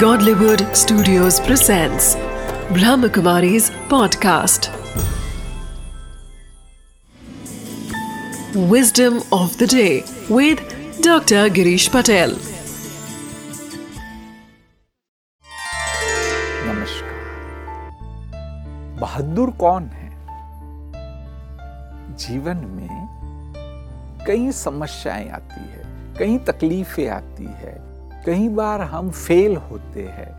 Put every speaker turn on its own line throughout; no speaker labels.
Godlywood Studios presents Brahmakumari's podcast. Wisdom of the day with Dr. Girish Patel.
नमस्कार बहादुर कौन है जीवन में कई समस्याएँ आती है कई तकलीफें आती है कई बार हम फेल होते हैं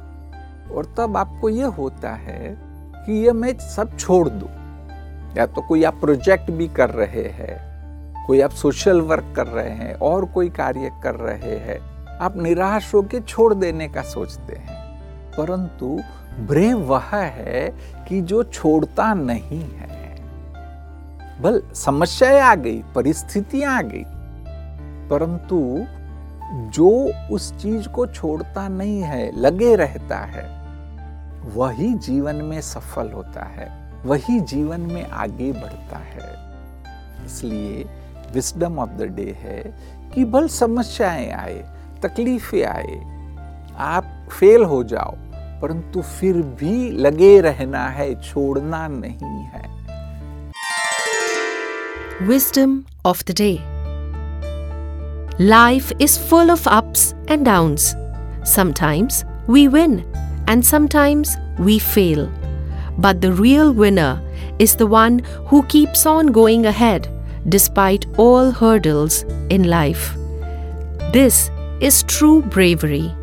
और तब आपको ये होता है कि ये मैं सब छोड़ दूँ। या तो कोई आप प्रोजेक्ट भी कर रहे हैं, कोई आप सोशल वर्क कर रहे हैं, और कोई कार्य कर रहे हैं, आप निराश होकर छोड़ देने का सोचते हैं। परंतु ब्रेव वह है कि जो छोड़ता नहीं है। बल, समस्याएँ आ गई, परिस्थितियाँ आ गई। परंतु जो उस चीज़ को छोड़ता नहीं है, लगे रहता है, वही जीवन में सफल होता है, वही जीवन में आगे बढ़ता है। इसलिए विस्डम ऑफ़ द डे है कि बल समस्याएँ आए, तकलीफें आए, आप फेल हो जाओ, परंतु फिर भी लगे रहना है, छोड़ना नहीं है।
Wisdom of the Day Life is full of ups and downs. Sometimes we win and sometimes we fail. But the real winner is the one who keeps on going ahead despite all hurdles in life. This is true bravery.